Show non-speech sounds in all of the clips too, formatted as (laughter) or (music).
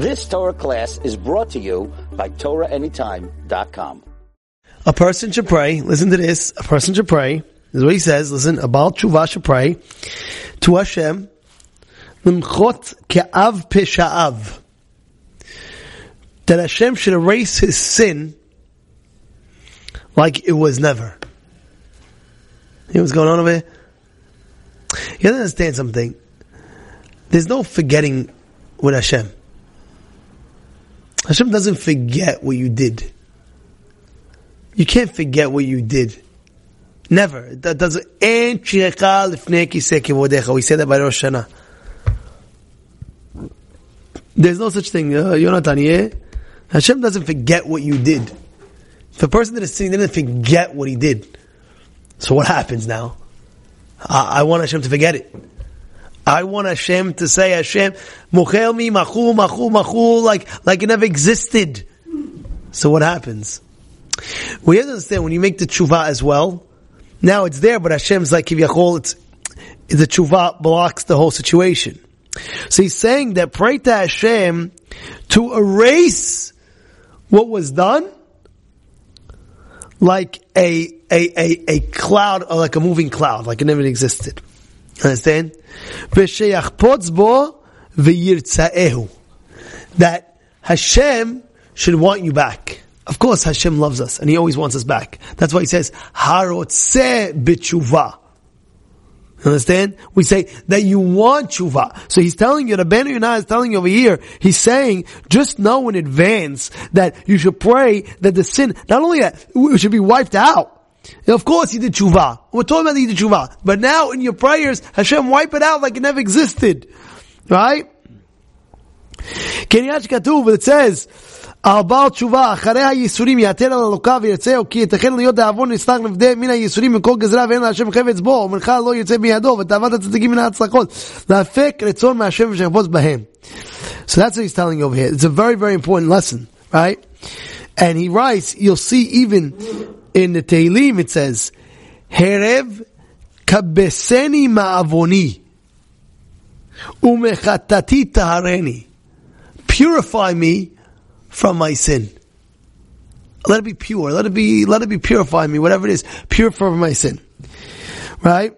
This Torah class is brought to you by TorahAnytime.com. A person should pray. Listen to this. A person should pray. This is what he says. Listen, a Baal Tshuva should pray to Hashem. Limchot ke'av pesha'av. That Hashem should erase his sin like it was never. You know what's going on over here? You have to understand something. There's no forgetting with Hashem. Hashem doesn't forget what you did. You can't forget what you did. Never. That doesn't. We say that by Rosh Hashanah. There's no such thing, uh, Yonatan. Yeah? Hashem doesn't forget what you did. If a person that is sin, didn't forget what he did. So what happens now? I, I want Hashem to forget it. I want Hashem to say Hashem, Mochel mi machu machu machu, like, like it never existed. So what happens? We have to understand when you make the tshuva as well, now it's there, but Hashem's like Kivyachol, it's, the tshuva blocks the whole situation. So he's saying that pray to Hashem to erase what was done like a, a, a, a cloud, like a moving cloud, like it never existed. Understand? That Hashem should want you back. Of course, Hashem loves us, and He always wants us back. That's why He says, "Harotze b'tshuva." Understand? We say that you want tshuva. So he's telling you, the Yonah is telling you over here, he's saying, just know in advance that you should pray that the sin, not only that, it should be wiped out. Of course he did tshuva. We're talking about he did tshuva. But now in your prayers, Hashem wipe it out like it never existed. Right? Kenyash Katuv, but it says, הבעל תשובה, אחרי הייסורים יעתר על אלוקיו וירצהו, כי ייתכן להיות דאבון נסתר לבדי מן הייסורים מכל גזרה ואין להשם חפץ בו, ומנחה לא יוצא בידו, ותאוות הצדיקים מן ההצלחות. להפק רצון מהשם ושחפוץ בהם. So that's what he's telling you over here. It's a very, very important lesson, right? And he writes, you'll see even in the Tehillim it says, Herev kabeseni ma'avoni umechatati tahareni. Purify me from my sin. Let it be pure. Let it be, let it be purify me, whatever it is. Purify my sin. Right?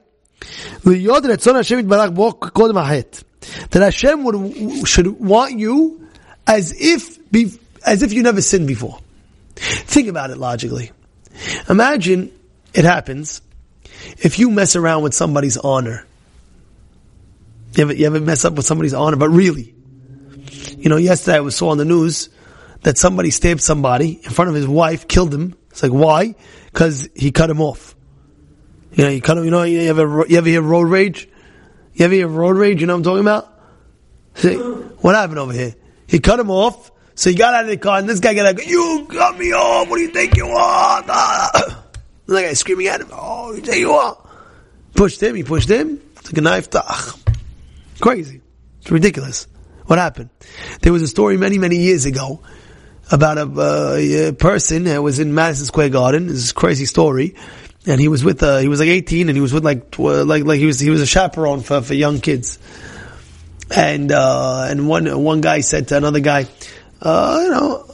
That Hashem would, should want you as if, be, as if you never sinned before. Think about it logically. Imagine it happens if you mess around with somebody's honor. You ever, you ever mess up with somebody's honor, but really. You know, yesterday I was saw on the news that somebody stabbed somebody in front of his wife, killed him. It's like, why? Because he cut him off. You know, you cut him, you know, you ever, you ever hear road rage? You ever hear road rage? You know what I'm talking about? See, what happened over here? He cut him off, so he got out of the car, and this guy got out, you cut me off, what do you think you are? And the guy screaming at him, oh, think you are? Pushed him, he pushed him, took a knife, tach. Crazy. It's ridiculous. What happened? There was a story many, many years ago about a, uh, a person that was in Madison Square Garden. This crazy story. And he was with, uh, he was like 18 and he was with like, tw- like, like he was, he was a chaperone for, for young kids. And, uh, and one, one guy said to another guy, uh, you know,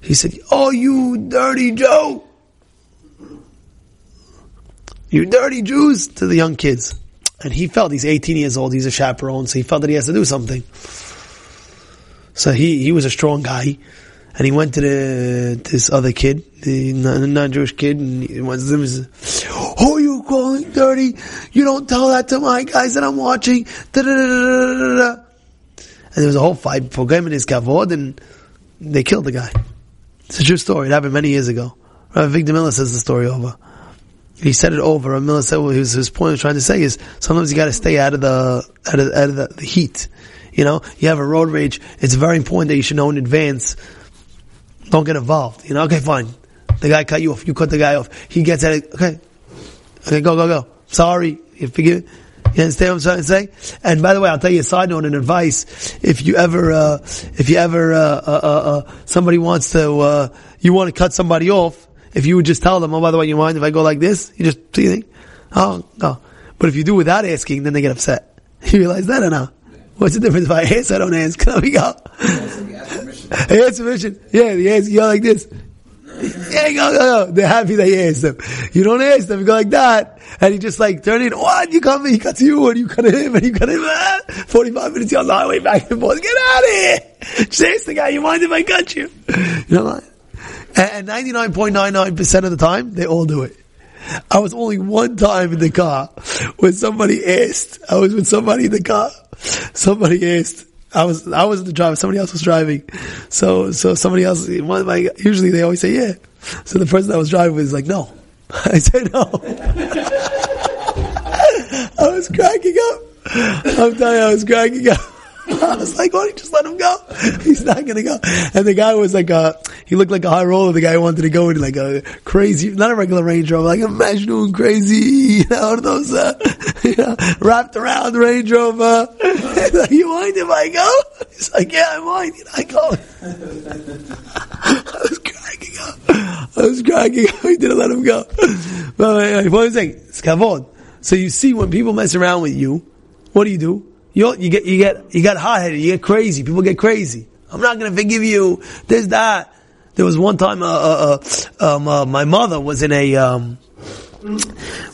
he said, oh, you dirty Joe. You dirty Jews to the young kids. And he felt he's 18 years old, he's a chaperone, so he felt that he has to do something. So he, he was a strong guy and he went to the this other kid, the non-Jewish kid, and he was, "Oh, you calling dirty? You don't tell that to my guys that I'm watching." Da-da-da-da-da-da. And there was a whole fight for him and his kavod, and they killed the guy. It's a true story. It happened many years ago. Rabbi Avigdor Miller says the story over. He said it over. Rabbi Miller said what his, his point was trying to say is sometimes you got to stay out of the out of, out of the, the heat. You know, you have a road rage. It's very important that you should know in advance don't get involved. You know, okay, fine. The guy cut you off. You cut the guy off. He gets at it. Okay. Okay, go, go, go. Sorry. You forgive. You understand what I'm trying to say? And by the way, I'll tell you a side note and advice. If you ever, uh, if you ever, uh, uh, uh, uh somebody wants to, uh, you want to cut somebody off, if you would just tell them, oh, by the way, you mind if I go like this? You just, do you think? Oh, no. But if you do without asking, then they get upset. (laughs) You realize that or not? What's the difference if I ask? I don't ask. (laughs) Let me go. He asked permission. Yeah, he asked. You go like this. Yeah, go, go, go. They're happy that you asked them. You don't ask them. You go like that, and he just like turn in. What? You come? He cuts you, and you cut him, and you cut him. Ah, Forty-five minutes you're on the highway back and forth. Get out of here! Just ask the guy. You mind if I cut you? You know, and ninety-nine point nine nine percent of the time, they all do it. I was only one time in the car when somebody asked. I was with somebody in the car. Somebody asked. I was I was the driver. Somebody else was driving. So so somebody else. One of my usually they always say yeah. So the person that was driving was like no. (laughs) I said no. (laughs) I was cracking up. I'm telling you, I was cracking up. (laughs) I was like, why don't you just let him go? (laughs) He's not gonna go. And the guy was like, uh, he looked like a high roller. The guy wanted to go in like a crazy, not a regular Range Rover, like imagine doing crazy, (laughs) you know, those, uh, you know, wrapped around Range Rover. like, you mind if I go? He's like, yeah, I mind. You know, I go. I was cracking up. I was cracking up. He didn't let him go. But anyway, what I'm saying, it's kavod. So you see when people mess around with you, what do you do? You, you get, you get, you get hot headed, you get crazy, people get crazy. I'm not gonna forgive you, there's that. There was one time, uh, uh, uh, um, uh, my mother was in a, um,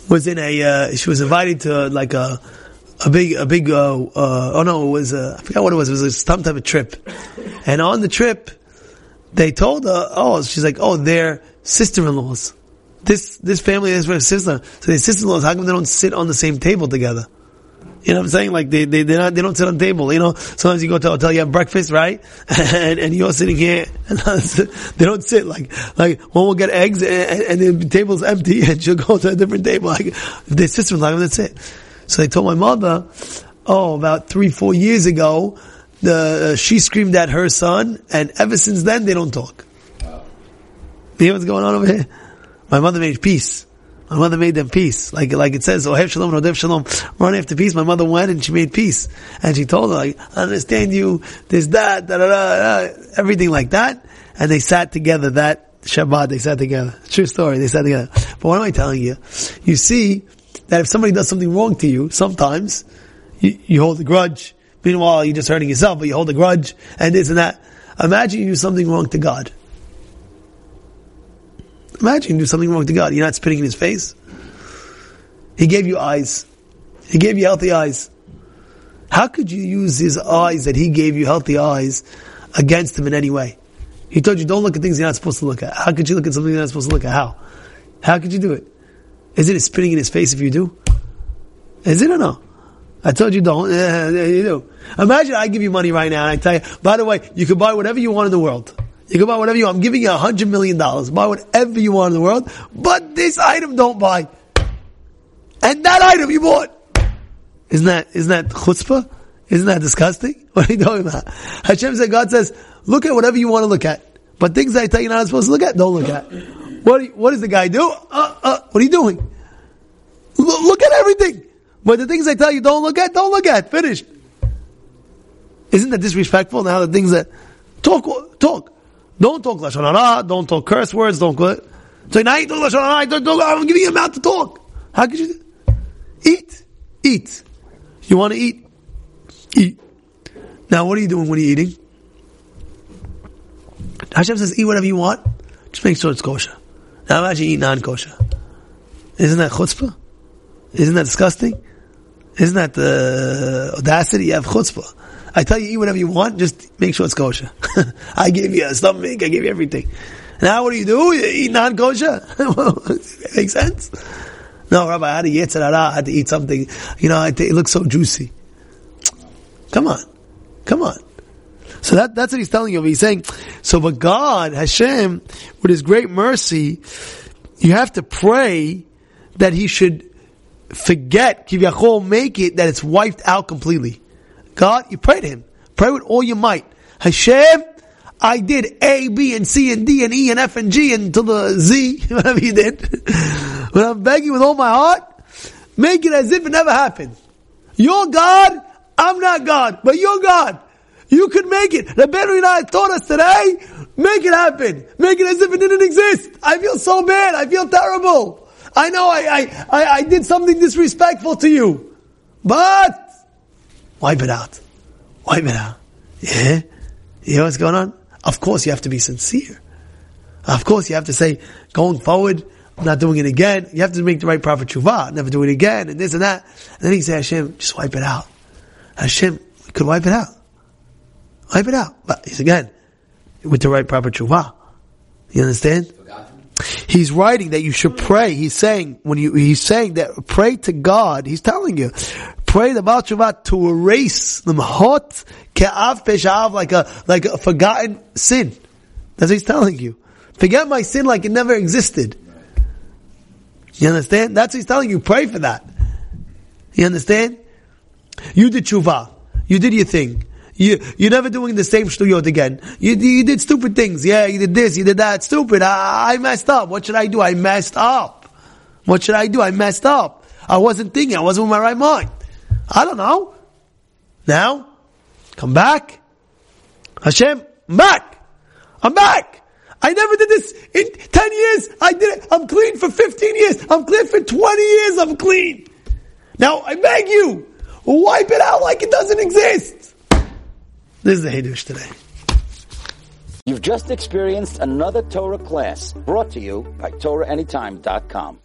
was in a, uh, she was invited to like a, a big, a big, uh, uh, oh no, it was, uh, I forgot what it was, it was some type of trip. And on the trip, they told her, oh, she's like, oh, they're sister-in-laws. This, this family is her sister. So they're sister-in-laws, how come they don't sit on the same table together? You know what I'm saying? Like they they they not, they don't sit on the table. You know, sometimes you go to a hotel, you have breakfast, right? (laughs) And, and you're sitting here, and (laughs) they don't sit like like one will get eggs, and, and the table's empty, (laughs) and she'll go to a different table. Like if their sister like that's it. So they told my mother, oh, about three four years ago, the uh, she screamed at her son, and ever since then they don't talk. You hear what's going on over here? My mother made peace. My mother made them peace. Like, like it says, Ohev Shalom, Rodef Shalom. Run after peace. My mother went and she made peace. And she told her, like, I understand you, there's that, da, da, da, da, everything like that. And they sat together that Shabbat, they sat together. True story, they sat together. But what am I telling you? You see that if somebody does something wrong to you, sometimes you, you hold a grudge. Meanwhile, you're just hurting yourself, but you hold a grudge and this and that. Imagine you do something wrong to God. Imagine you do something wrong to God. You're not spitting in His face. He gave you eyes. He gave you healthy eyes. How could you use His eyes that He gave you healthy eyes against Him in any way? He told you don't look at things you're not supposed to look at. How could you look at something you're not supposed to look at? How? How could you do it? Is it spitting in His face if you do? Is it or no? I told you don't. (laughs) You do. Imagine I give you money right now and I tell you, by the way, you can buy whatever you want in the world. You can buy whatever you want. I'm giving you a hundred million dollars. Buy whatever you want in the world, but this item don't buy. And that item you bought. Isn't that, isn't that chutzpah? Isn't that disgusting? (laughs) What are you talking about? Hashem said, God says, look at whatever you want to look at. But things I tell you not supposed to look at, don't look at. What, what does the guy do? Uh, uh, what are you doing? Look, look at everything. But the things I tell you don't look at, don't look at. Finished. Isn't that disrespectful now? The things that, talk, talk. Don't talk lashon hara. Don't talk curse words. Don't go. So now you talk lashon hara. Don't talk. I'm giving you a mouth to talk. How could you? Eat, eat. You want to eat, eat. Now, what are you doing when you're eating? Hashem says, eat whatever you want. Just make sure it's kosher. Now, imagine eat non-kosher. Isn't that chutzpah? Isn't that disgusting? Isn't that the audacity? You have chutzpah. I tell you, eat whatever you want, just make sure it's kosher. (laughs) I gave you a stomach, I gave you everything. Now what do you do? You eat non-kosher? (laughs) Makes sense? No, Rabbi, I had I had to eat something, you know, it looks so juicy. Come on. Come on. So that, that's what he's telling you. He's saying, so but God, Hashem, with His great mercy, you have to pray that He should forget, Kivyachol, make it that it's wiped out completely. God, you pray to Him. Pray with all your might. Hashem, I did A, B, and C, and D, and E, and F, and G, and until the Z, (laughs) whatever you did. (laughs) but I'm begging with all my heart, make it as if it never happened. You're God, I'm not God, but you're God. You could make it. The and I taught us today, make it happen. Make it as if it didn't exist. I feel so bad. I feel terrible. I know I, I, I, I did something disrespectful to you. But, wipe it out. wipe it out. Yeah? You know what's going on? Of course you have to be sincere. Of course you have to say, going forward, I'm not doing it again. You have to make the right proper tshuva, never do it again, and this and that. And then he said, Hashem, just wipe it out. Hashem, we could wipe it out. Wipe it out. But he's again, with the right proper tshuva. You understand? He's writing that you should pray. He's saying, when you, he's saying that pray to God, he's telling you, pray the Baal Tshuva to erase the mahot ke'av peshav, like a, like a forgotten sin. That's what he's telling you. Forget my sin like it never existed. You understand? That's what he's telling you. Pray for that. You understand? You did tshuva. You did your thing. You, you're never doing the same shtuyot again. You, you did stupid things. Yeah, you did this, you did that. Stupid. I, I messed up. What should I do? I messed up. What should I do? I messed up. I wasn't thinking. I wasn't with my right mind. I don't know. Now, come back. Hashem, I'm back. I'm back. I never did this in 10 years. I did it. I'm clean for 15 years. I'm clean for 20 years. I'm clean. Now, I beg you, wipe it out like it doesn't exist. This is the Hiddush today. You've just experienced another Torah class brought to you by TorahAnytime.com.